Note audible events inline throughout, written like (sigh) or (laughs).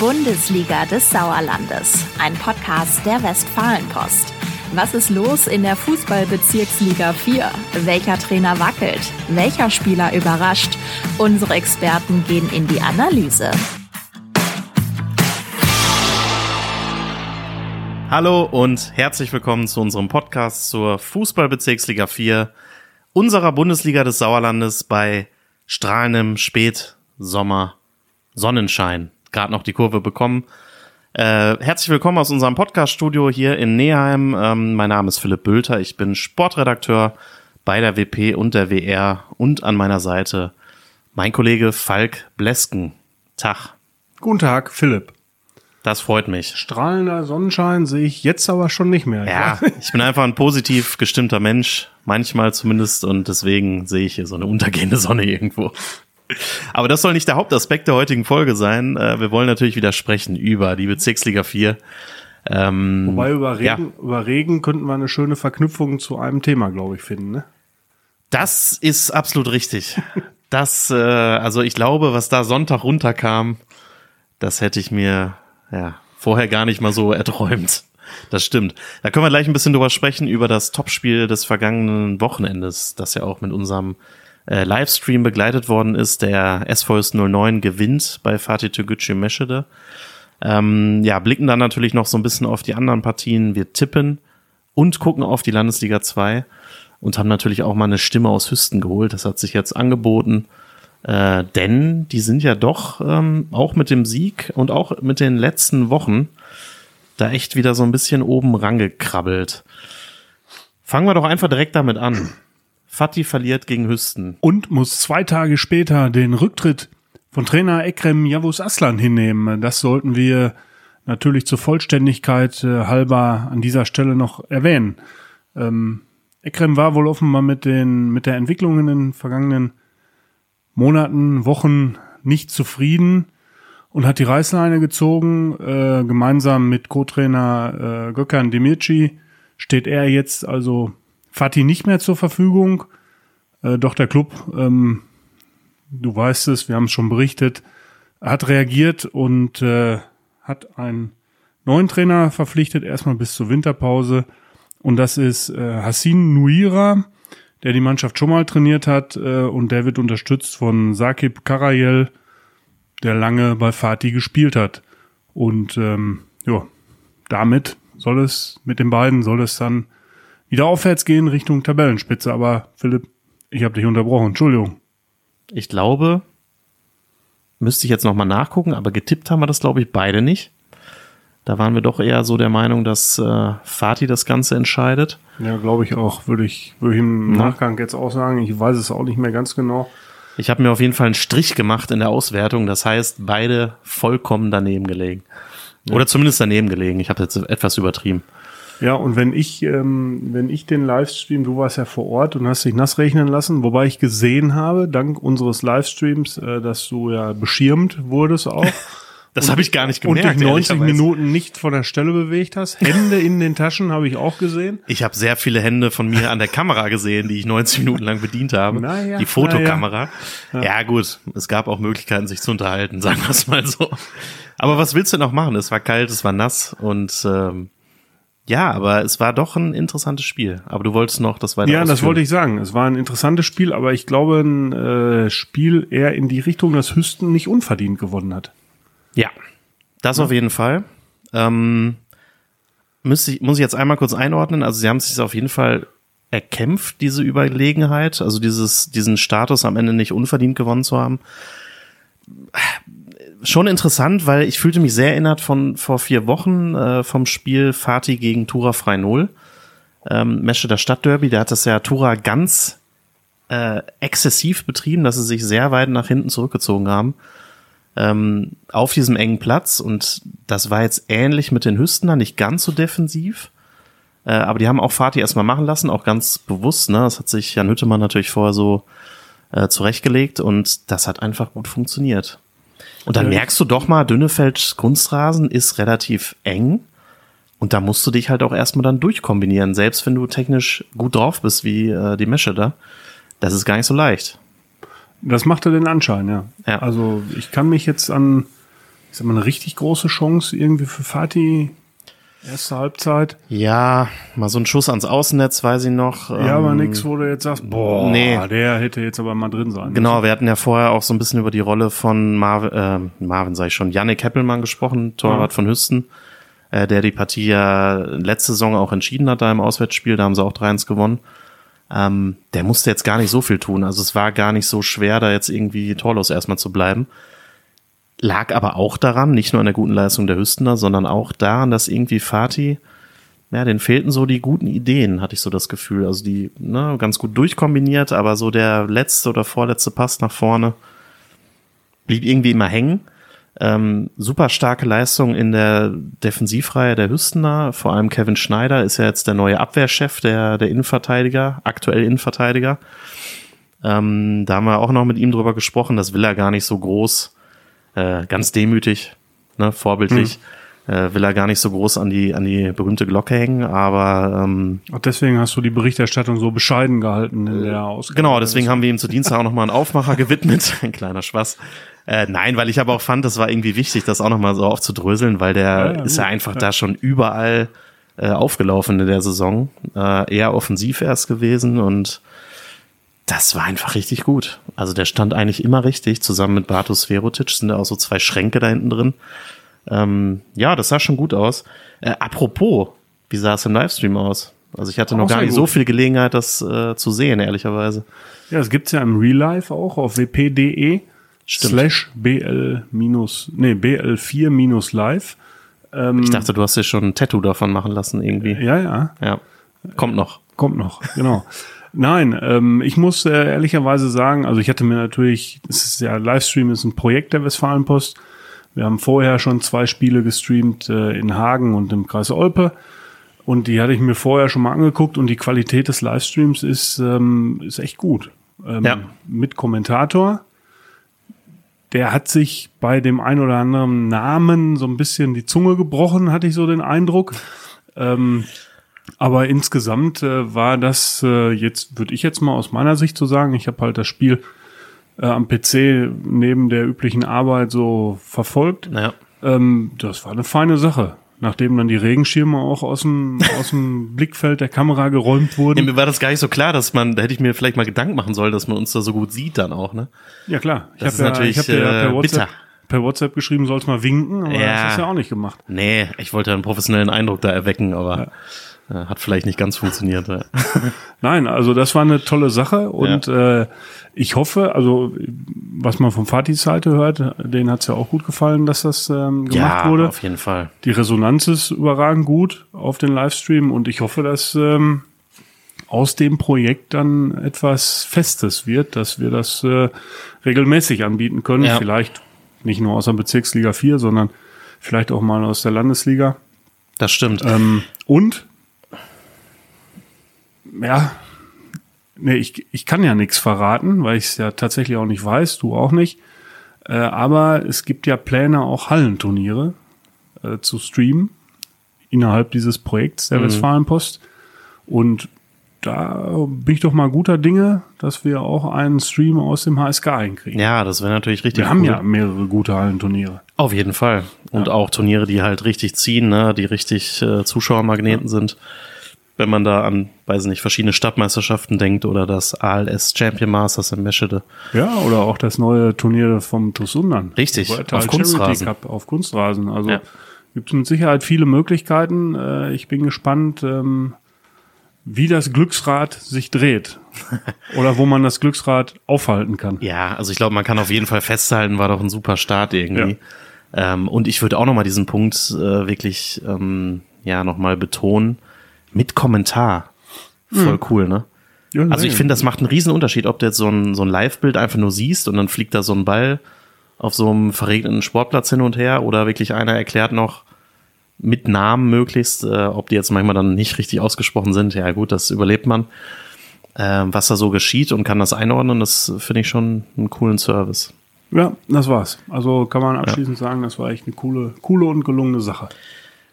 Bundesliga des Sauerlandes, ein Podcast der Westfalenpost. Was ist los in der Fußballbezirksliga 4? Welcher Trainer wackelt? Welcher Spieler überrascht? Unsere Experten gehen in die Analyse. Hallo und herzlich willkommen zu unserem Podcast zur Fußballbezirksliga 4 unserer Bundesliga des Sauerlandes bei strahlendem Spätsommer Sonnenschein. Gerade noch die Kurve bekommen. Äh, herzlich willkommen aus unserem Podcast-Studio hier in Neheim. Ähm, mein Name ist Philipp Bülter. Ich bin Sportredakteur bei der WP und der WR und an meiner Seite mein Kollege Falk Blesken. Tag. Guten Tag, Philipp. Das freut mich. Strahlender Sonnenschein sehe ich jetzt aber schon nicht mehr. Ja, ich bin einfach ein positiv gestimmter Mensch, manchmal zumindest, und deswegen sehe ich hier so eine untergehende Sonne irgendwo. (laughs) Aber das soll nicht der Hauptaspekt der heutigen Folge sein. Äh, wir wollen natürlich wieder sprechen über die Bezirksliga 4. Ähm, Wobei über Regen, ja. über Regen könnten wir eine schöne Verknüpfung zu einem Thema, glaube ich, finden. Ne? Das ist absolut richtig. (laughs) Das, äh, also ich glaube, was da Sonntag runterkam, das hätte ich mir ja, vorher gar nicht mal so erträumt. Das stimmt. Da können wir gleich ein bisschen drüber sprechen, über das Topspiel des vergangenen Wochenendes, das ja auch mit unserem äh, Livestream begleitet worden ist. Der SVS 09 gewinnt bei Fatih Toguchi Meschede. Ähm, ja, blicken dann natürlich noch so ein bisschen auf die anderen Partien. Wir tippen und gucken auf die Landesliga 2 und haben natürlich auch mal eine Stimme aus Hüsten geholt. Das hat sich jetzt angeboten. Äh, denn die sind ja doch ähm, auch mit dem Sieg und auch mit den letzten Wochen da echt wieder so ein bisschen oben rangekrabbelt. Fangen wir doch einfach direkt damit an. Fatih verliert gegen Hüsten. Und muss zwei Tage später den Rücktritt von Trainer Ekrem Yavuz Aslan hinnehmen. Das sollten wir natürlich zur Vollständigkeit äh, halber an dieser Stelle noch erwähnen. Ähm, Ekrem war wohl offenbar mit den, mit der Entwicklung in den vergangenen Monaten, Wochen nicht zufrieden und hat die Reißleine gezogen. Äh, gemeinsam mit Co-Trainer äh, Gökhan Demirci steht er jetzt also Fatih nicht mehr zur Verfügung. Äh, doch der Club, ähm, du weißt es, wir haben es schon berichtet, hat reagiert und äh, hat einen neuen Trainer verpflichtet, erstmal bis zur Winterpause. Und das ist äh, Hassin Nuira der die Mannschaft schon mal trainiert hat äh, und der wird unterstützt von Sakib Karayel, der lange bei Fatih gespielt hat. Und ähm, ja, damit soll es mit den beiden soll es dann wieder aufwärts gehen Richtung Tabellenspitze. Aber Philipp, ich habe dich unterbrochen. Entschuldigung. Ich glaube, müsste ich jetzt nochmal nachgucken, aber getippt haben wir das, glaube ich, beide nicht. Da waren wir doch eher so der Meinung, dass äh, Fatih das Ganze entscheidet. Ja, glaube ich auch. Würde ich, würde ich im ja. Nachgang jetzt auch sagen. Ich weiß es auch nicht mehr ganz genau. Ich habe mir auf jeden Fall einen Strich gemacht in der Auswertung. Das heißt, beide vollkommen daneben gelegen. Ja. Oder zumindest daneben gelegen. Ich habe jetzt etwas übertrieben. Ja, und wenn ich, ähm, wenn ich den Livestream, du warst ja vor Ort und hast dich nass rechnen lassen, wobei ich gesehen habe, dank unseres Livestreams, äh, dass du ja beschirmt wurdest auch. (laughs) Das habe ich gar nicht gemerkt. Und dich 90 Minuten nicht von der Stelle bewegt hast. Hände in den Taschen habe ich auch gesehen. Ich habe sehr viele Hände von mir an der Kamera gesehen, die ich 90 Minuten lang bedient habe. Naja, die Fotokamera. Ja. ja. gut, es gab auch Möglichkeiten, sich zu unterhalten, (laughs) sagen wir es mal so. Aber was willst du noch machen? Es war kalt, es war nass und ähm, ja, aber es war doch ein interessantes Spiel. Aber du wolltest noch das weiter Ja, das wollte ich sagen. Es war ein interessantes Spiel, aber ich glaube ein äh, Spiel eher in die Richtung, dass Hüsten nicht unverdient gewonnen hat. Ja, das ja. auf jeden Fall. Ähm, müsste ich, muss ich jetzt einmal kurz einordnen. Also sie haben sich auf jeden Fall erkämpft, diese Überlegenheit, also dieses, diesen Status am Ende nicht unverdient gewonnen zu haben. Schon interessant, weil ich fühlte mich sehr erinnert von vor vier Wochen äh, vom Spiel Fatih gegen Tura Frei Null. Ähm, Mesche der Stadtderby, der hat das ja Tura ganz äh, exzessiv betrieben, dass sie sich sehr weit nach hinten zurückgezogen haben ähm, auf diesem engen Platz und das war jetzt ähnlich mit den Hüstener, nicht ganz so defensiv. Äh, aber die haben auch Fatih erstmal machen lassen, auch ganz bewusst. Ne? Das hat sich Jan Hüttemann natürlich vorher so äh, zurechtgelegt und das hat einfach gut funktioniert. Und dann merkst du doch mal, Dünnefelds Kunstrasen ist relativ eng. Und da musst du dich halt auch erstmal dann durchkombinieren, selbst wenn du technisch gut drauf bist, wie äh, die Mesche da. Das ist gar nicht so leicht. Das machte den Anschein, ja. ja. Also ich kann mich jetzt an ich sag mal, eine richtig große Chance irgendwie für Fatih. Erste Halbzeit. Ja, mal so ein Schuss ans Außennetz, weiß ich noch. Ja, aber Ähm, nix, wo du jetzt sagst, boah, nee. der hätte jetzt aber mal drin sein Genau, wir hatten ja vorher auch so ein bisschen über die Rolle von Marvin, äh, Marvin sag ich schon, Yannick Heppelmann gesprochen, Torwart Ja. von Hüsten, äh, der die Partie ja letzte Saison auch entschieden hat da im Auswärtsspiel, da haben sie auch 3-1 gewonnen. Ähm, der musste jetzt gar nicht so viel tun, also es war gar nicht so schwer, da jetzt irgendwie torlos erstmal zu bleiben. Lag aber auch daran, nicht nur an der guten Leistung der Hüstener, sondern auch daran, dass irgendwie Fatih, ja, den fehlten so die guten Ideen, hatte ich so das Gefühl. Also die, ne, ganz gut durchkombiniert, aber so der letzte oder vorletzte Pass nach vorne blieb irgendwie immer hängen. Ähm, super starke Leistung in der Defensivreihe der Hüstener. Vor allem Kevin Schneider ist ja jetzt der neue Abwehrchef der, der Innenverteidiger, aktuell Innenverteidiger. Ähm, da haben wir auch noch mit ihm drüber gesprochen. Das will er gar nicht so groß, äh, ganz demütig, ne, vorbildlich. Äh, will er gar nicht so groß an die, an die berühmte Glocke hängen, aber ähm, Auch deswegen hast du die Berichterstattung so bescheiden gehalten in der Ausgabe. Genau, deswegen haben wir ihm zu Dienstag auch nochmal einen Aufmacher (laughs) gewidmet. (laughs) Ein kleiner Spaß. Äh, nein, weil ich aber auch fand, das war irgendwie wichtig, das auch nochmal so aufzudröseln, weil der Ja, ja, ist ja einfach da schon überall äh, aufgelaufen in der Saison. Äh, eher offensiv erst gewesen und das war einfach richtig gut. Also der stand eigentlich immer richtig, zusammen mit Bartos Verotic sind da auch so zwei Schränke da hinten drin. Ähm, ja, das sah schon gut aus. Äh, apropos, wie sah es im Livestream aus? Also ich hatte noch Auch gar sehr nicht so gut. viel Gelegenheit, das äh, zu sehen, ehrlicherweise. Ja, es gibt's ja im Real Life auch auf wp.de slash bl minus, nee, bl4 minus live. Ähm, Ich dachte, du hast dir schon ein Tattoo davon machen lassen irgendwie. ja, ja, Ja. Kommt noch. kommt noch, genau. (laughs) Nein, ähm, ich muss äh, ehrlicherweise sagen, also ich hatte mir natürlich, es ist ja Livestream ist ein Projekt der Westfalenpost. Wir haben vorher schon zwei Spiele gestreamt äh, in Hagen und im Kreis Olpe. Und die hatte ich mir vorher schon mal angeguckt und die Qualität des Livestreams ist, ähm, ist echt gut. Ähm, Ja. Mit Kommentator. Der hat sich bei dem ein oder anderen Namen so ein bisschen die Zunge gebrochen, hatte ich so den Eindruck. Ähm, aber insgesamt äh, war das äh, jetzt, würde ich jetzt mal aus meiner Sicht so sagen, ich habe halt das Spiel äh, am PC neben der üblichen Arbeit so verfolgt. Naja. Ähm, das war eine feine Sache. Nachdem dann die Regenschirme auch aus dem, (laughs) aus dem Blickfeld der Kamera geräumt Ja, wurden. mir war das gar nicht so klar, dass man, da hätte ich mir vielleicht mal Gedanken machen sollen, dass man uns da so gut sieht dann auch, ne? Ja klar. Ich Das habe ist natürlich, ich hab ja äh, per WhatsApp, bitter. Per WhatsApp geschrieben, sollst mal winken, aber Ja. das ist ja auch nicht gemacht. Nee, ich wollte einen professionellen Eindruck da erwecken, aber äh, hat vielleicht nicht ganz funktioniert. Ja. (laughs) Nein, also das war eine tolle Sache und äh, ich hoffe, also was man von Fatihs Seite hört, denen hat's ja auch gut gefallen, dass das ähm, gemacht ja, wurde. auf jeden Fall. Die Resonanz ist überragend gut auf den Livestream und ich hoffe, dass ähm, aus dem Projekt dann etwas Festes wird, dass wir das äh, regelmäßig anbieten können. Ja. Vielleicht nicht nur aus der Bezirksliga 4, sondern vielleicht auch mal aus der Landesliga. Das stimmt. Ähm, und ja, nee, ich, ich kann ja nichts verraten, weil ich es ja tatsächlich auch nicht weiß, du auch nicht. Äh, aber es gibt ja Pläne, auch Hallenturniere äh, zu streamen innerhalb dieses Projekts der Westfalenpost. Und da bin ich doch mal guter Dinge, dass wir auch einen Stream aus dem HSK hinkriegen. ja, das wäre natürlich richtig wir haben cool. ja mehrere gute Hallenturniere. Auf jeden Fall. Und auch Turniere, die halt richtig ziehen, ne, die richtig äh, Zuschauermagneten sind. Wenn man da an, weiß nicht, verschiedene Stadtmeisterschaften denkt oder das ALS Champion Masters in Meschede. Ja, oder auch das neue Turnier vom Tusundern. Richtig, auf Kunstrasen. Cup auf Kunstrasen. Also Ja. gibt es mit Sicherheit viele Möglichkeiten. Äh, Ich bin gespannt, ähm, wie das Glücksrad sich dreht. (laughs) oder wo man das Glücksrad aufhalten kann. Ja, also ich glaube, man kann auf jeden Fall festhalten, war doch ein super Start irgendwie. Ähm, und ich würde auch nochmal diesen Punkt äh, wirklich ähm, ja nochmal betonen. Mit Kommentar. Voll cool, ne? Ja, Also ich finde, das macht einen riesen Unterschied, ob du jetzt so ein, so ein Live-Bild einfach nur siehst und dann fliegt da so ein Ball auf so einem verregneten Sportplatz hin und her oder wirklich einer erklärt noch mit Namen möglichst, äh, ob die jetzt manchmal dann nicht richtig ausgesprochen sind. Ja gut, das überlebt man. Ähm, was da so geschieht und kann das einordnen, das finde ich schon einen coolen Service. Ja, das war's. Also kann man abschließend sagen, das war echt eine coole, coole und gelungene Sache.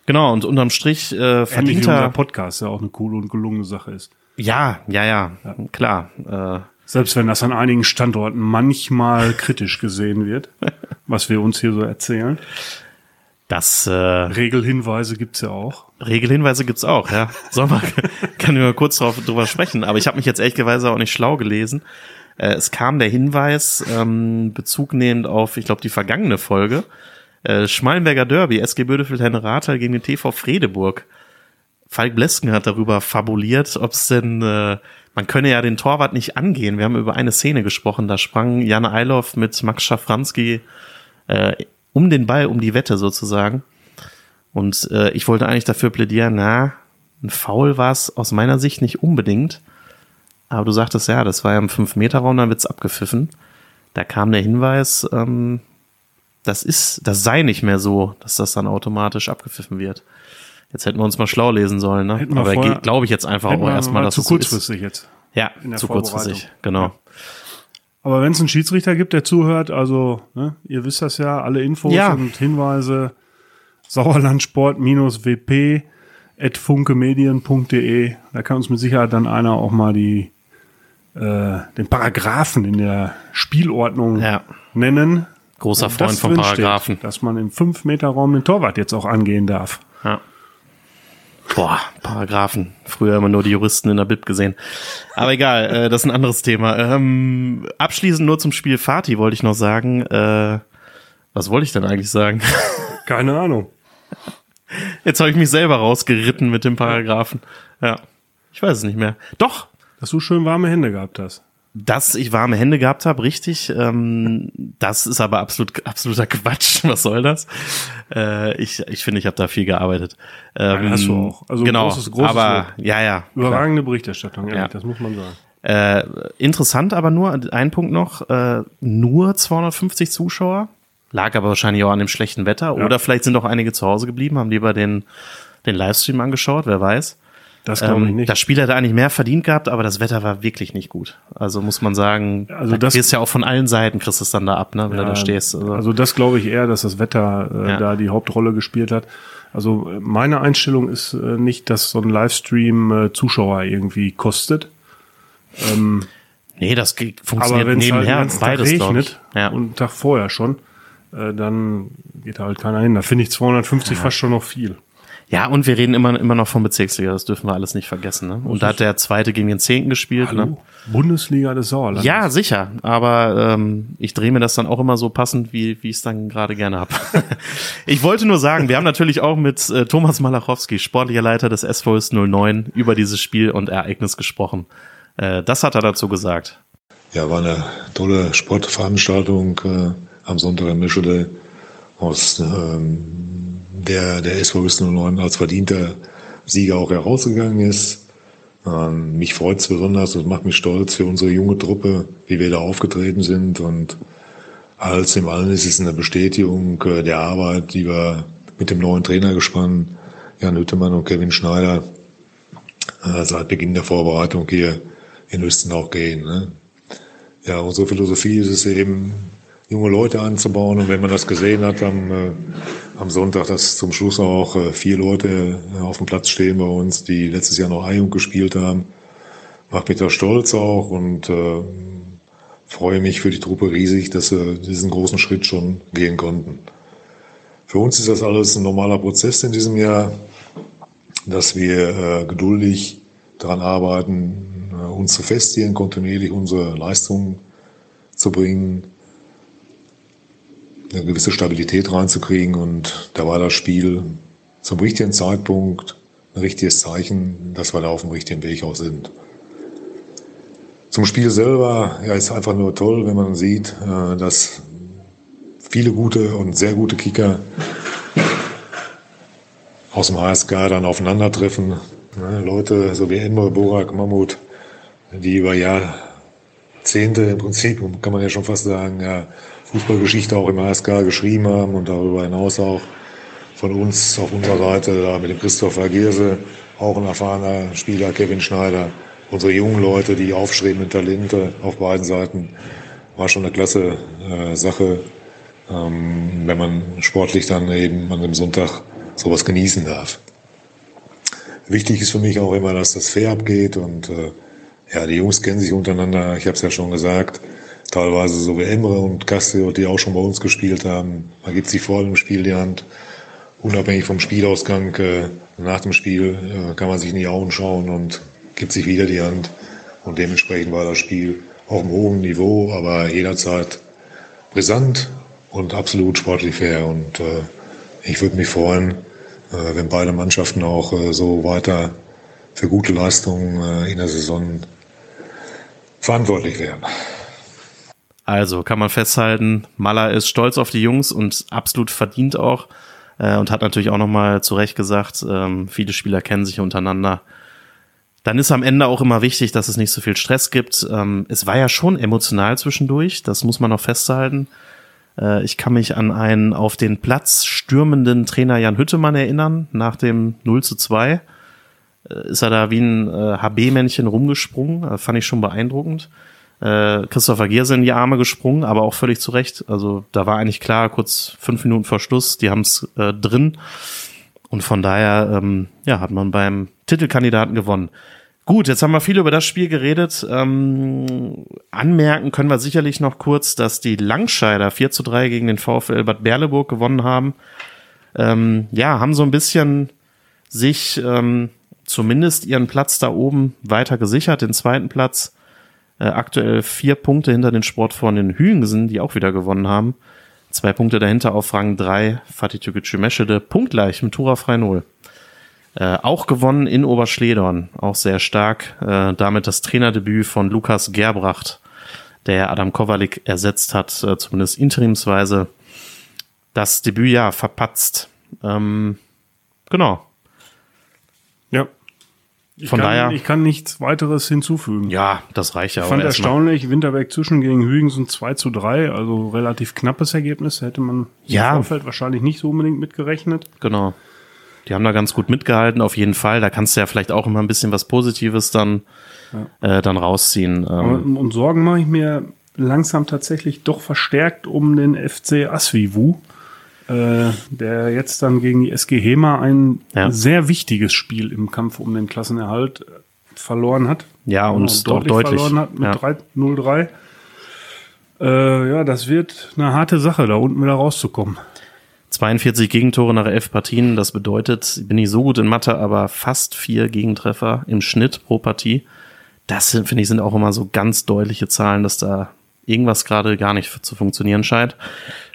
Genau, und unterm Strich äh, Ähnlich wie verdienter... Podcast, der auch eine coole und gelungene Sache ist. Ja, ja, ja, klar. Äh, Selbst wenn das an einigen Standorten manchmal kritisch gesehen wird, (laughs) was wir uns hier so erzählen. Das äh, Regelhinweise gibt's ja auch. Regelhinweise gibt's auch, ja. Sollen wir, (laughs) können wir mal kurz drauf, drüber sprechen. Aber ich habe mich jetzt ehrlicherweise auch nicht schlau gelesen. Äh, es kam der Hinweis, ähm, Bezug nehmend auf, ich glaube, die vergangene Folge, äh, Schmalenberger Derby, SG Bödefeld Henne Rathal gegen den TV Fredeburg. Falk Blesken hat darüber fabuliert, ob es denn, äh, man könne ja den Torwart nicht angehen. Wir haben über eine Szene gesprochen, da sprang Jan Eiloff mit Max Schafranski äh, um den Ball, um die Wette sozusagen. Und äh, ich wollte eigentlich dafür plädieren, na, ein Foul war es aus meiner Sicht nicht unbedingt. Aber du sagtest ja, das war ja im 5-Meter-Raum, dann wird's abgepfiffen. Da kam der Hinweis, ähm, das ist, das sei nicht mehr so, dass das dann automatisch abgepfiffen wird. Jetzt hätten wir uns mal schlau lesen sollen, ne? Aber glaube ich jetzt einfach auch erstmal, mal dass zu es so ist. kurzfristig jetzt. Ja, zu kurzfristig, genau. Aber wenn es einen Schiedsrichter gibt, der zuhört, also ne, ihr wisst das ja, alle Infos Ja. und Hinweise sauerlandsport-wp at funkemedien.de. Da kann uns mit Sicherheit dann einer auch mal die äh, den Paragraphen in der Spielordnung Ja. nennen. Großer Und Freund von Paragraphen. Dass man im 5-Meter-Raum den Torwart jetzt auch angehen darf. Ja. Boah, Paragraphen. Früher immer nur die Juristen in der Bib gesehen. Aber egal, äh, das ist ein anderes Thema. Ähm, abschließend nur zum Spiel Fatih wollte ich noch sagen. Äh, was wollte ich denn eigentlich sagen? (laughs) Keine Ahnung. Jetzt habe ich mich selber rausgeritten mit dem Paragraphen. Ja, ich weiß es nicht mehr. Doch, Dass du schön warme Hände gehabt hast. Dass ich warme Hände gehabt habe, richtig. Ähm, das ist aber absolut absoluter Quatsch. (laughs) Was soll das? Äh, ich ich finde, ich habe da viel gearbeitet. Ähm, hast du auch. Also genau. großes- großes aber Lob. ja, ja. klar. Überragende Berichterstattung, ehrlich, Ja. das muss man sagen. Äh, interessant aber nur, ein Punkt noch, äh, nur 250 Zuschauer. Lag aber wahrscheinlich auch an dem schlechten Wetter. Oder vielleicht sind auch einige zu Hause geblieben, haben lieber den, den Livestream angeschaut, wer weiß. Das glaube ich Ähm, nicht. das Spiel hätte eigentlich mehr verdient gehabt, aber das Wetter war wirklich nicht gut. Also muss man sagen, Also da das- kriegst ja auch von allen Seiten, kriegst du es dann da ab, ne, wenn du da stehst. Also, Also das glaube ich eher, dass das Wetter äh, Ja. da die Hauptrolle gespielt hat. Also meine Einstellung ist äh, nicht, dass so ein Livestream äh, Zuschauer irgendwie kostet. nee, das geht- Aber funktioniert wenn es halt beides, regnet Ja. und einen Tag vorher schon, äh, dann geht da halt keiner hin. Da finde ich 250 fast schon noch viel. Ja, und wir reden immer, immer noch von Bezirksliga, das dürfen wir alles nicht vergessen. Ne? Und da hat der Zweite gegen den Zehnten gespielt. Ne? Hallo? Bundesliga des Sauerlandes. Ja, sicher. Aber ähm, ich drehe mir das dann auch immer so passend, wie, wie ich es dann gerade gerne hab. (laughs) ich wollte nur sagen, wir haben natürlich auch mit äh, Thomas Malachowski, sportlicher Leiter des SVS 09, über dieses Spiel und Ereignis gesprochen. Äh, das hat er dazu gesagt. Ja, war eine tolle Sportveranstaltung äh, am Sonntag in Mischede, aus ähm, der der SV Wüsten 09 als verdienter Sieger auch herausgegangen ist. Ähm, mich freut es besonders und macht mich stolz für unsere junge Truppe, wie wir da aufgetreten sind. Und alles im Allen ist es eine Bestätigung äh, der Arbeit, die wir mit dem neuen Trainergespann Jan Hüttemann und Kevin Schneider äh, seit Beginn der Vorbereitung hier in Wüsten auch gehen. Ne? Ja, unsere Philosophie ist es eben, junge Leute anzubauen. Und wenn man das gesehen hat am, äh, am Sonntag, dass zum Schluss auch äh, vier Leute äh, auf dem Platz stehen bei uns, die letztes Jahr noch A-Jugend gespielt haben, macht mich da stolz auch und äh, freue mich für die Truppe riesig, dass sie diesen großen Schritt schon gehen konnten. Für uns ist das alles ein normaler Prozess in diesem Jahr, dass wir äh, geduldig daran arbeiten, äh, uns zu festigen, kontinuierlich unsere Leistungen zu bringen, eine gewisse Stabilität reinzukriegen. Und da war das Spiel zum richtigen Zeitpunkt ein richtiges Zeichen, dass wir da auf dem richtigen Weg auch sind. Zum Spiel selber, ja, ist einfach nur toll, wenn man sieht, äh, dass viele gute und sehr gute Kicker aus dem HSK dann aufeinandertreffen. Leute, so wie Enver, Borak, Mammut, die über Jahrzehnte im Prinzip, kann man ja schon fast sagen, Fußballgeschichte auch im HSK geschrieben haben und darüber hinaus auch von uns auf unserer Seite, da mit dem Christopher Gierse, auch ein erfahrener Spieler, Kevin Schneider, unsere jungen Leute, die aufstrebenden Talente auf beiden Seiten, war schon eine klasse äh, Sache, ähm, wenn man sportlich dann eben an dem Sonntag sowas genießen darf. Wichtig ist für mich auch immer, dass das fair abgeht und äh, ja, die Jungs kennen sich untereinander. Ich habe es ja schon gesagt. Teilweise so wie Emre und Castio, die auch schon bei uns gespielt haben. Man gibt sich vor dem Spiel die Hand. Unabhängig vom Spielausgang, äh, nach dem Spiel äh, kann man sich in die Augen schauen und gibt sich wieder die Hand. Und dementsprechend war das Spiel auf einem hohen Niveau, aber jederzeit brisant und absolut sportlich fair. Und äh, ich würde mich freuen, äh, wenn beide Mannschaften auch äh, so weiter für gute Leistungen äh, in der Saison verantwortlich wären. Also kann man festhalten, Maller ist stolz auf die Jungs und absolut verdient auch äh, und hat natürlich auch nochmal zu Recht gesagt, ähm, viele Spieler kennen sich untereinander. Dann ist am Ende auch immer wichtig, dass es nicht so viel Stress gibt. Ähm, es war ja schon emotional zwischendurch, das muss man noch festhalten. Äh, ich kann mich an einen auf den Platz stürmenden Trainer Jan Hüttemann erinnern, nach dem 0 zu 2 äh, ist er da wie ein äh, HB-Männchen rumgesprungen. Äh, fand ich schon beeindruckend. Äh, Christopher Gierse in die Arme gesprungen, aber auch völlig zu Recht. Also da war eigentlich klar, kurz fünf Minuten vor Schluss, die haben es äh, drin. Und von daher ähm, ja, hat man beim Titelkandidaten gewonnen. Gut, jetzt haben wir viel über das Spiel geredet. Ähm, anmerken können wir sicherlich noch kurz, dass die Langscheider 4 zu 3 gegen den VfL Bad Berleburg gewonnen haben. Ähm, ja, haben so ein bisschen sich ähm, zumindest ihren Platz da oben weiter gesichert, den zweiten Platz. Äh, aktuell vier Punkte hinter den Sportfreunden Hügensen, die auch wieder gewonnen haben. Zwei Punkte dahinter auf Rang 3, Fatih Tükücü Meschede, punktgleich mit Tura Frei 0. Äh, auch gewonnen in Oberschledorn, auch sehr stark. Äh, damit das Trainerdebüt von Lukas Gerbracht, der Adam Kowalik ersetzt hat, äh, zumindest interimsweise. Das Debüt ja verpatzt. Ähm, genau. Ja. Ich Von kann, daher- Ich kann nichts weiteres hinzufügen. Ja, das reicht ja Ich fand erstaunlich, Winterberg zwischen gegen Hügensen 2 zu 3, also relativ knappes Ergebnis, hätte man Ja. im Vorfeld wahrscheinlich nicht so unbedingt mitgerechnet. Genau. Die haben da ganz gut mitgehalten, auf jeden Fall. Da kannst du ja vielleicht auch immer ein bisschen was Positives dann, äh, dann rausziehen. Ähm, Und, und Sorgen mache ich mir langsam tatsächlich doch verstärkt um den FC Asvivu, äh, der jetzt dann gegen die SG Hema ein Ja. sehr wichtiges Spiel im Kampf um den Klassenerhalt äh, verloren hat. Ja, und auch deutlich. verloren hat mit Ja. 3 0-3. Äh, ja, das wird eine harte Sache, da unten wieder rauszukommen. 42 Gegentore nach elf Partien, das bedeutet, ich bin nicht so gut in Mathe, aber fast vier Gegentreffer im Schnitt pro Partie. Das sind, finde ich, sind auch immer so ganz deutliche Zahlen, dass da irgendwas gerade gar nicht zu funktionieren scheint.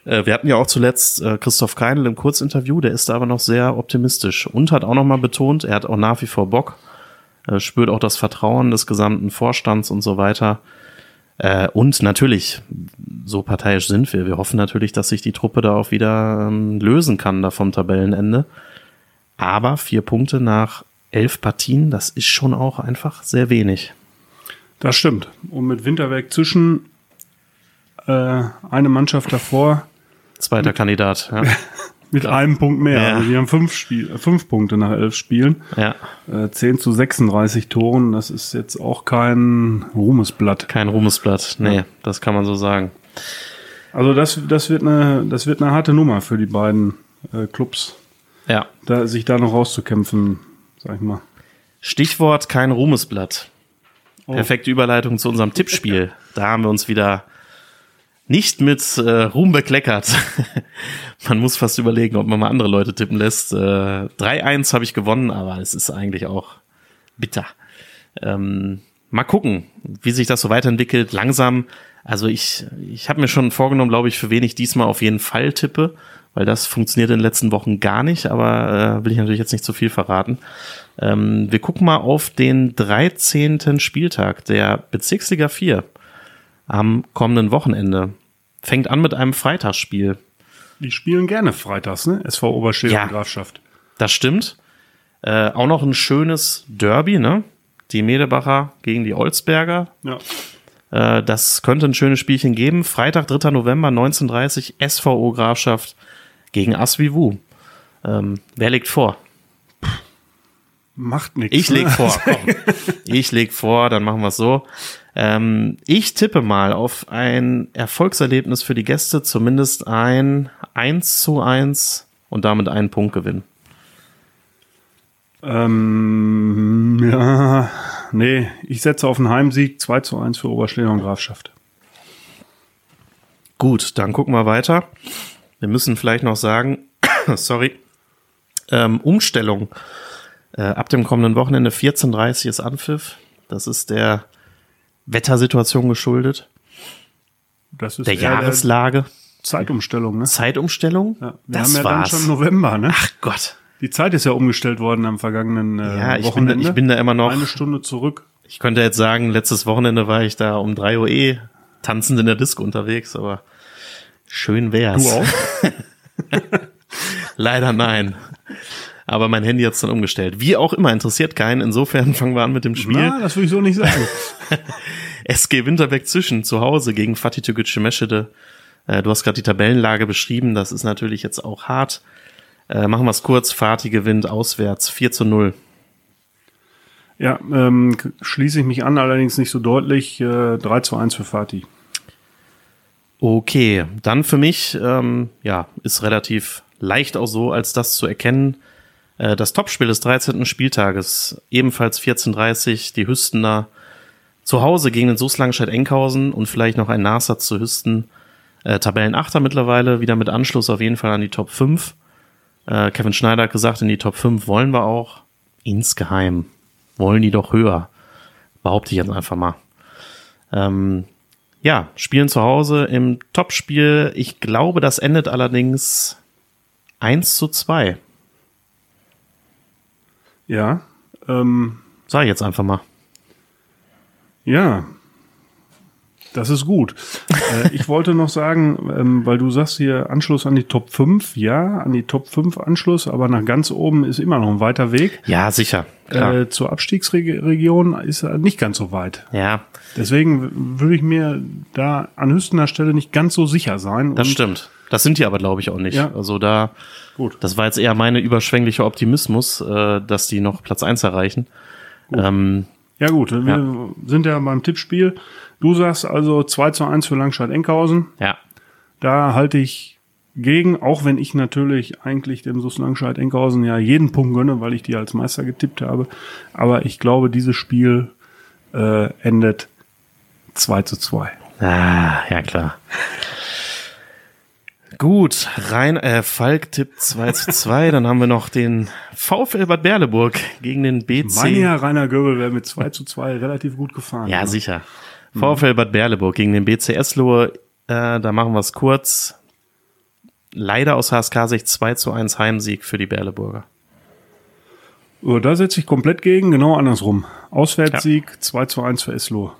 Äh, wir hatten ja auch zuletzt äh, Christoph Keinl im Kurzinterview, der ist da aber noch sehr optimistisch und hat auch nochmal betont, er hat auch nach wie vor Bock, äh, spürt auch das Vertrauen des gesamten Vorstands und so weiter. Und natürlich, so parteiisch sind wir. Wir hoffen natürlich, dass sich die Truppe da auch wieder ähm, lösen kann da vom Tabellenende. Aber vier Punkte nach elf Partien, das ist schon auch einfach sehr wenig. Das stimmt. Und mit Winterberg zwischen äh, eine Mannschaft davor Zweiter Kandidat. Ja. (laughs) mit einem Punkt mehr. Ja. Also die haben fünf, Spiel, äh, fünf Punkte nach elf Spielen. ja, Äh, 10 zu 36 Toren. Das ist jetzt auch kein Ruhmesblatt. kein Ruhmesblatt. Nee, das kann man so sagen. Also das, das, wird eine, das wird eine harte Nummer für die beiden äh, Clubs, Ja. da, sich da noch rauszukämpfen, sag ich mal. Stichwort kein Ruhmesblatt. Oh. Perfekte Überleitung zu unserem Tippspiel. (laughs) Da haben wir uns wieder nicht mit äh, Ruhm bekleckert. (laughs) man muss fast überlegen, ob man mal andere Leute tippen lässt. Äh, 3-1 habe ich gewonnen, aber es ist eigentlich auch bitter. Ähm, mal gucken, wie sich das so weiterentwickelt. Langsam, also ich, ich habe mir schon vorgenommen, glaube ich, für wen ich diesmal auf jeden Fall tippe, weil das funktioniert in den letzten Wochen gar nicht, aber äh, will ich natürlich jetzt nicht zu viel verraten. Ähm, wir gucken mal auf den 13. Spieltag der Bezirksliga 4 am kommenden Wochenende. Fängt an mit einem Freitagsspiel. Die spielen gerne freitags, ne? SV Oberschädel Ja. Grafschaft. Das stimmt. Äh, auch noch ein schönes Derby, ne? Die Medebacher gegen die Olsberger. Ja. Äh, das könnte ein schönes Spielchen geben. Freitag, 3. November 1930, SVO Grafschaft gegen Asvivu. Ähm, wer legt vor? Macht nichts. Ich leg vor, (laughs) komm. Ich leg vor, dann machen wir es so. Ähm, ich tippe mal auf ein Erfolgserlebnis für die Gäste, zumindest ein 1 zu 1 und damit einen Punktgewinn. Ähm, ja, nee, ich setze auf einen Heimsieg 2 zu 1 für Oberschleder und Grafschaft. Gut, dann gucken wir weiter. Wir müssen vielleicht noch sagen, (coughs) sorry, ähm, Umstellung. Äh, ab dem kommenden Wochenende 14.30 ist Anpfiff. Das ist der Wettersituation geschuldet, Das ist der eher der Jahreslage, Zeitumstellung, ne? Zeitumstellung. Ja, wir das haben ja war's. dann schon November, ne? Ach Gott. Die Zeit ist ja umgestellt worden am vergangenen äh, Ja, ich bin, da, Wochenende. ich bin da immer noch. Eine Stunde zurück. Ich könnte jetzt sagen, letztes Wochenende war ich da um 3 Uhr eh tanzend in der Disco unterwegs, aber schön wär's. Du auch? (laughs) Leider nein. Aber mein Handy hat's dann umgestellt. Wie auch immer, interessiert keinen. Insofern (laughs) fangen wir an mit dem Spiel. Na, das würde ich so nicht sagen. (laughs) SG Winterberg zwischen zu Hause gegen Fatih Türkgücü Meschede. Äh, du hast gerade die Tabellenlage beschrieben. Das ist natürlich jetzt auch hart. Äh, machen wir es kurz. Fatih gewinnt auswärts 4 zu 0. ja, ähm, schließe ich mich an, allerdings nicht so deutlich. Äh, 3 zu 1 für Fatih. Okay, dann für mich, ähm, ja, ist relativ leicht auch so, als das zu erkennen. Äh, das Topspiel des 13. Spieltages, ebenfalls 14.30 die Hüstener zu Hause gegen den SuS Langstedt-Enkhausen und vielleicht noch ein Nachsatz zu Hüsten. Äh, Tabellenachter mittlerweile, wieder mit Anschluss auf jeden Fall an die Top 5. Äh, Kevin Schneider hat gesagt, in die Top 5 wollen wir auch. Insgeheim wollen die doch höher. Behaupte ich jetzt einfach mal. Ähm, ja, spielen zu Hause im Topspiel. Ich glaube, das endet allerdings 1 zu 2. Ja, ähm, Sag ich jetzt einfach mal. ja, das ist gut. (laughs) äh, ich wollte noch sagen, ähm, weil du sagst hier Anschluss an die Top 5, ja, an die Top 5 Anschluss, aber nach ganz oben ist immer noch ein weiter Weg. Ja, sicher. Äh, zur Abstiegsregion ist er nicht ganz so weit. ja, Deswegen würde ich mir da an Hüstener Stelle nicht ganz so sicher sein. das stimmt. Das sind die aber, glaube ich, auch nicht. Ja. Also da, Gut. das war jetzt eher meine überschwängliche Optimismus, äh, dass die noch Platz 1 erreichen. Ähm, Ja gut, wir sind ja beim Tippspiel. Du sagst also 2 zu 1 für Langscheid-Enkhausen. ja, Da halte ich gegen, auch wenn ich natürlich eigentlich dem SUS Langscheid-Enkhausen ja jeden Punkt gönne, weil ich die als Meister getippt habe. Aber ich glaube, dieses Spiel äh, endet 2 zu 2. Ah, ja klar. Gut, rein, äh, Falk tippt 2 zu 2. Dann haben wir noch den VfL Bad Berleburg gegen den BC. Meine ja, Rainer Göbel wäre mit 2 zu 2 relativ gut gefahren. Ja, ne? sicher. VfL Bad Berleburg gegen den BC Eslohe. Äh, da machen wir es kurz. Leider aus HSK-Sicht 2 zu 1 Heimsieg für die Berleburger. Da setze ich komplett gegen, genau andersrum. Auswärtssieg 2 zu 1 für Eslo.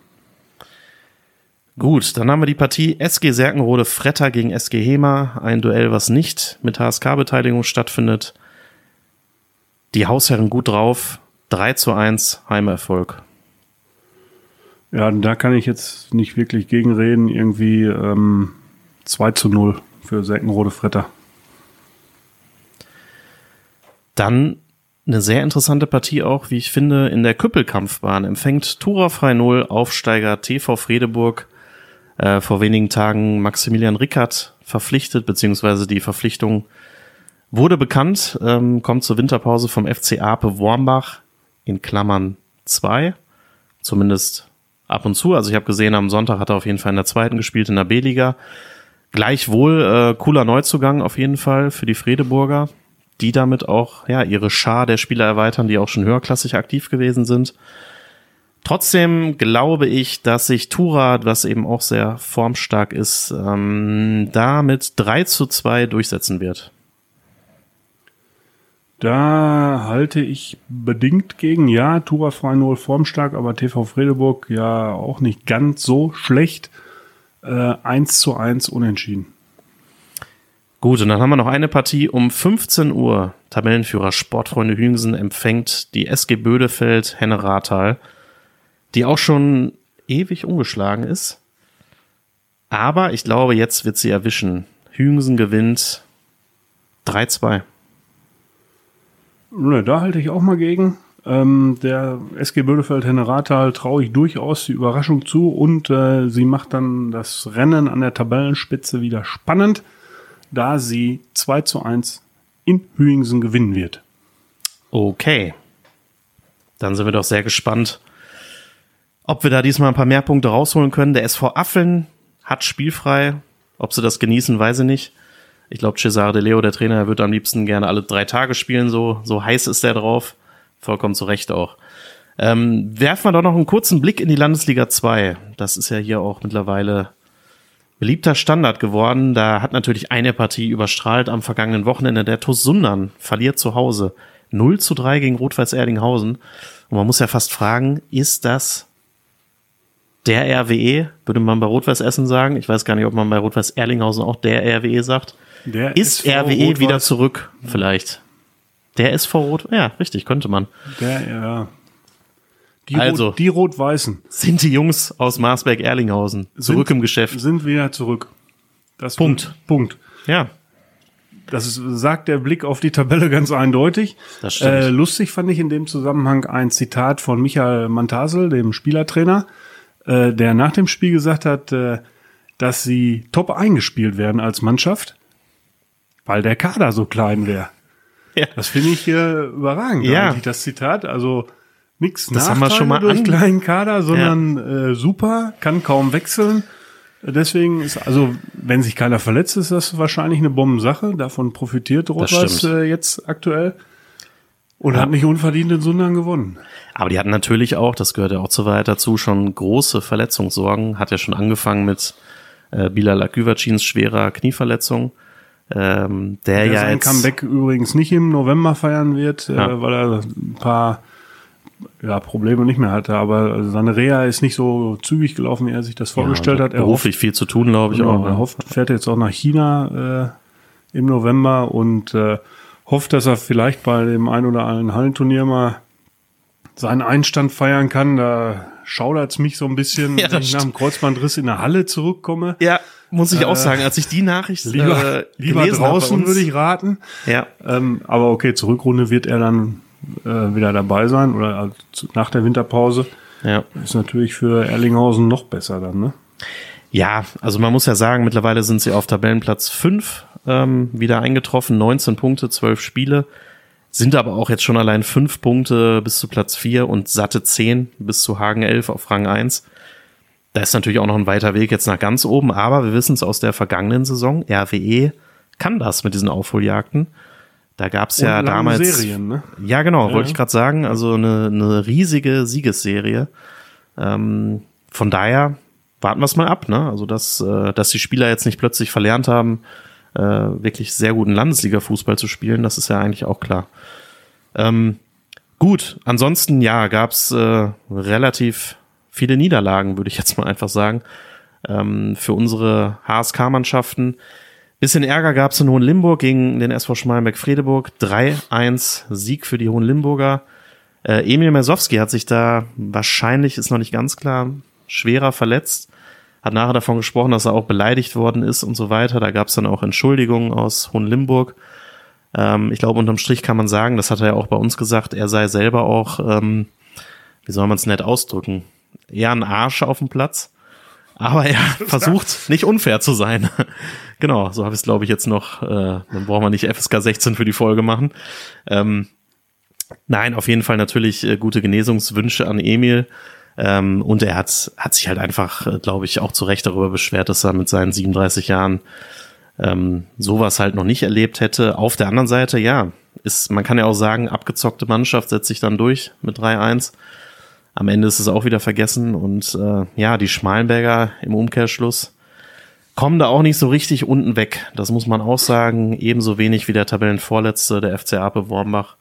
Gut, dann haben wir die Partie SG Serkenrode Fretter gegen SG Hema. Ein Duell, was nicht mit HSK-Beteiligung stattfindet. Die Hausherren gut drauf. 3 zu 1 Heimerfolg. Ja, da kann ich jetzt nicht wirklich gegenreden. Irgendwie ähm, 2 zu 0 für Säckenrode Fretter. Dann eine sehr interessante Partie auch, wie ich finde, in der Küppelkampfbahn empfängt Tura Frei Null Aufsteiger TV Fredeburg. Äh, vor wenigen Tagen Maximilian Rickert verpflichtet, beziehungsweise die Verpflichtung wurde bekannt, ähm, kommt zur Winterpause vom FC Ape Wormbach in Klammern 2. Zumindest ab und zu. Also ich habe gesehen, am Sonntag hat er auf jeden Fall in der zweiten gespielt, in der B-Liga. Gleichwohl äh, cooler Neuzugang auf jeden Fall für die Fredeburger, die damit auch ja ihre Schar der Spieler erweitern, die auch schon höherklassig aktiv gewesen sind. Trotzdem glaube ich, dass sich Tura, was eben auch sehr formstark ist, ähm, da mit 3 zu 2 durchsetzen wird. Da halte ich bedingt gegen. Ja, Tura Frei Null formstark, aber TV Fredeburg ja auch nicht ganz so schlecht. Äh, 1 zu 1 unentschieden. Gut, und dann haben wir noch eine Partie um 15 Uhr. Tabellenführer Sportfreunde Hüngsen empfängt die SG Bödefeld Henne Rathal, die auch schon ewig ungeschlagen ist. Aber ich glaube, jetzt wird sie erwischen. Hüngsen gewinnt 3-2. Ne, da halte ich auch mal gegen. Ähm, der SG Bödefeld Henne Rathal traue ich durchaus die Überraschung zu und äh, sie macht dann das Rennen an der Tabellenspitze wieder spannend, da sie 2 zu 1 in Hüingsen gewinnen wird. Okay. Dann sind wir doch sehr gespannt, Ob wir da diesmal ein paar mehr Punkte rausholen können. Der SV Affeln hat spielfrei. Ob sie das genießen, weiß ich nicht. Ich glaube, Cesare de Leo, der Trainer, wird am liebsten gerne alle drei Tage spielen. So, so heiß ist der drauf. Vollkommen zu Recht auch. Ähm, werfen wir doch noch einen kurzen Blick in die Landesliga 2. Das ist ja hier auch mittlerweile beliebter Standard geworden. Da hat natürlich eine Partie überstrahlt am vergangenen Wochenende. Der TuS Sundern verliert zu Hause 0 zu 3 gegen Rot-Weiß Erdinghausen. Und man muss ja fast fragen, ist das der RWE, würde man bei Rot-Weiß Essen sagen. Ich weiß gar nicht, ob man bei Rot-Weiß Erlinghausen auch der RWE sagt. Der ist SV RWE Rot-Weiß- wieder zurück, vielleicht. Der ist vor Rot, ja, richtig, könnte man. Der, ja. Die, Also. Rot, die Rot-Weißen Sind die Jungs aus Marsberg-Erlinghausen zurück Sind- im Geschäft? sind wieder zurück. Das Punkt. Punkt. Ja, Das ist, sagt der Blick auf die Tabelle ganz eindeutig. Das stimmt. Äh, lustig fand ich in dem Zusammenhang ein Zitat von Michael Mantasel, dem Spielertrainer, äh, der nach dem Spiel gesagt hat, äh, dass sie top eingespielt werden als Mannschaft, weil der Kader so klein wäre. Ja. Das finde ich äh, überragend, Ja. eigentlich, das Zitat. Also nichts Das haben wir Nachteile schon mal durch an- kleinen Kader, sondern äh, super, kann kaum wechseln. Deswegen ist, also, wenn sich keiner verletzt, ist das wahrscheinlich eine Bombensache. Davon profitiert Rot-Weiß äh, jetzt aktuell. Und Ja. hat nicht unverdient in Sundern gewonnen. aber die hatten natürlich auch, das gehört ja auch zu weit dazu, schon große Verletzungssorgen. Hat ja schon angefangen mit äh, Bilal Aküvacins schwerer Knieverletzung. Ähm, der, Der ja sein jetzt, Comeback übrigens nicht im November feiern wird, Ja. äh, weil er ein paar ja, Probleme nicht mehr hatte. Aber seine Reha ist nicht so zügig gelaufen, wie er sich das vorgestellt hat. Er hofft, beruflich viel zu tun, glaube ich Genau, auch. er ne? hofft, fährt jetzt auch nach China äh, im November und äh, hofft, dass er vielleicht bei dem ein oder anderen Hallenturnier mal seinen Einstand feiern kann. Da schaudert's mich so ein bisschen, (laughs) Ja, wenn ich nach dem Kreuzbandriss in der Halle zurückkomme. Ja, muss ich auch sagen, als ich die Nachricht Lieber, äh, (laughs) lieber draußen würde ich raten. Ja, Ähm, aber okay, zur Rückrunde wird er dann äh, wieder dabei sein oder zu- nach der Winterpause. ja. Ist natürlich für Erlinghausen noch besser dann, ne? Ja, also man muss ja sagen, mittlerweile sind sie auf Tabellenplatz 5 ähm, wieder eingetroffen, 19 Punkte, 12 Spiele, sind aber auch jetzt schon allein 5 Punkte bis zu Platz 4 und satte 10 bis zu Hagen 11 auf Rang 1. Da ist natürlich auch noch ein weiter Weg jetzt nach ganz oben, aber wir wissen es aus der vergangenen Saison, RWE kann das mit diesen Aufholjagden. Da gab es ja damals Serien, ne? Ja, genau, Ja. wollte ich gerade sagen. Also eine, eine riesige Siegesserie. Ähm, von daher warten wir es mal ab, ne? Also dass, äh, dass die Spieler jetzt nicht plötzlich verlernt haben, äh, wirklich sehr guten Landesliga-Fußball zu spielen, das ist ja eigentlich auch klar. Ähm, gut, ansonsten ja, gab's äh, relativ viele Niederlagen, würde ich (laughs) jetzt mal einfach sagen, ähm, für unsere HSK-Mannschaften. Bisschen Ärger gab's in Hohenlimburg gegen den SV Schmalenberg-Fredeburg. 3-1 Sieg für die Hohenlimburger. Äh, Emil Mersowski hat sich da wahrscheinlich, ist noch nicht ganz klar, schwerer verletzt. Hat nachher davon gesprochen, dass er auch beleidigt worden ist und so weiter. Da gab's dann auch Entschuldigungen aus Hohenlimburg. Ähm, ich glaube, unterm Strich kann man sagen, das hat er ja auch bei uns gesagt, er sei selber auch, ähm, wie soll man es nett ausdrücken, eher ein Arsch auf dem Platz. Aber er (laughs) versucht nicht unfair zu sein. (laughs) genau, so habe ich es, glaube ich, jetzt noch. Äh, dann brauchen wir nicht FSK 16 für die Folge machen. Ähm, nein, auf jeden Fall natürlich äh, gute Genesungswünsche an Emil. Ähm, und er hat, hat sich halt einfach, äh, glaube ich, auch zu Recht darüber beschwert, dass er mit seinen 37 Jahren ähm, sowas halt noch nicht erlebt hätte. Auf der anderen Seite, ja, ist, man kann ja auch sagen, abgezockte Mannschaft setzt sich dann durch mit 3-1. Am Ende ist es auch wieder vergessen und äh, ja, die Schmalenberger im Umkehrschluss kommen da auch nicht so richtig unten weg. Das muss man auch sagen. Ebenso wenig wie der Tabellenvorletzte, der FC Ape Wormbach.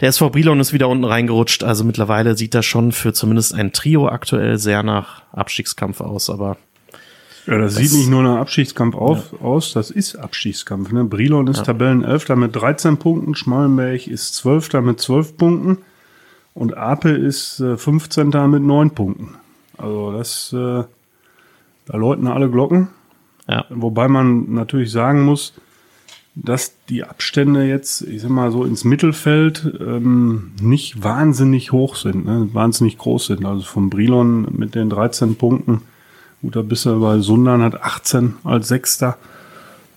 Der SV Brilon ist wieder unten reingerutscht. Also mittlerweile sieht das schon für zumindest ein Trio aktuell sehr nach Abstiegskampf aus. Aber Ja, das, sieht nicht nur nach Abstiegskampf auf, aus, das ist Abstiegskampf. Ne? Brilon ist Tabellenelfter mit 13 Punkten, Schmalenberg ist Zwölfter mit 12 Punkten und Ape ist äh, 15. mit 9 Punkten. Also das, äh, da läuten alle Glocken. ja, Wobei man natürlich sagen muss, dass die Abstände jetzt, ich sag mal so ins Mittelfeld, ähm, nicht wahnsinnig hoch sind, ne? wahnsinnig groß sind. Also vom Brilon mit den 13 Punkten, gut, da bist du bei Sundern hat 18 als Sechster.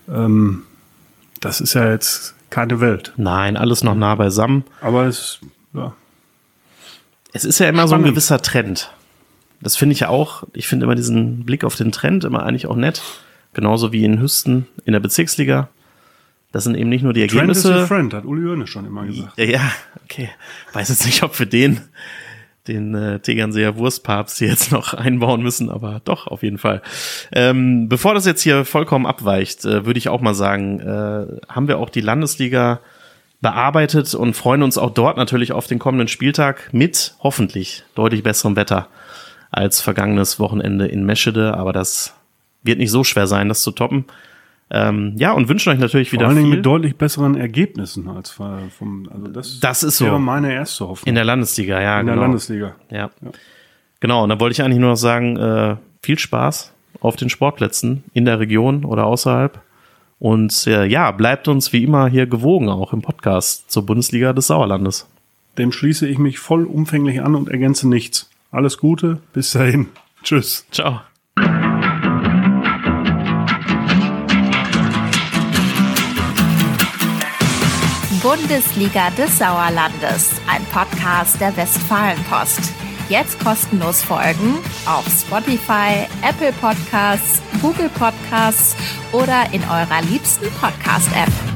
Ähm, das ist ja jetzt keine Welt. nein, alles noch nah beisammen. Aber es, ja, Es ist ja immer so ein Spannend. gewisser Trend. das finde ich ja auch, ich finde immer diesen Blick auf den Trend immer eigentlich auch nett. Genauso wie in Hüsten in der Bezirksliga. Das sind eben nicht nur die Trend is Ergebnisse. your friend, hat Uli Hoeneß schon immer gesagt. Ja, ja, okay. Weiß jetzt nicht, ob wir den, den äh, Tegernseer Wurstpapst hier jetzt noch einbauen müssen, aber doch, auf jeden Fall. Ähm, bevor das jetzt hier vollkommen abweicht, äh, würde ich auch mal sagen, äh, haben wir auch die Landesliga bearbeitet und freuen uns auch dort natürlich auf den kommenden Spieltag mit hoffentlich deutlich besserem Wetter als vergangenes Wochenende in Meschede, aber das wird nicht so schwer sein, das zu toppen. Ähm, ja, und wünschen euch natürlich Vor wieder allen Dingen viel mit deutlich besseren Ergebnissen als vom, also das, Das ist so. wäre meine erste Hoffnung. in der Landesliga, ja, In genau. der Landesliga. Ja. Genau, und da wollte ich eigentlich nur noch sagen, äh, viel Spaß auf den Sportplätzen in der Region oder außerhalb. Und äh, ja, bleibt uns wie immer hier gewogen, auch im Podcast zur Bundesliga des Sauerlandes. Dem schließe ich mich vollumfänglich an und ergänze nichts. Alles Gute, bis dahin. Tschüss. Ciao. Bundesliga des Sauerlandes, ein Podcast der Westfalenpost. Jetzt kostenlos folgen auf Spotify, Apple Podcasts, Google Podcasts oder in eurer liebsten Podcast-App.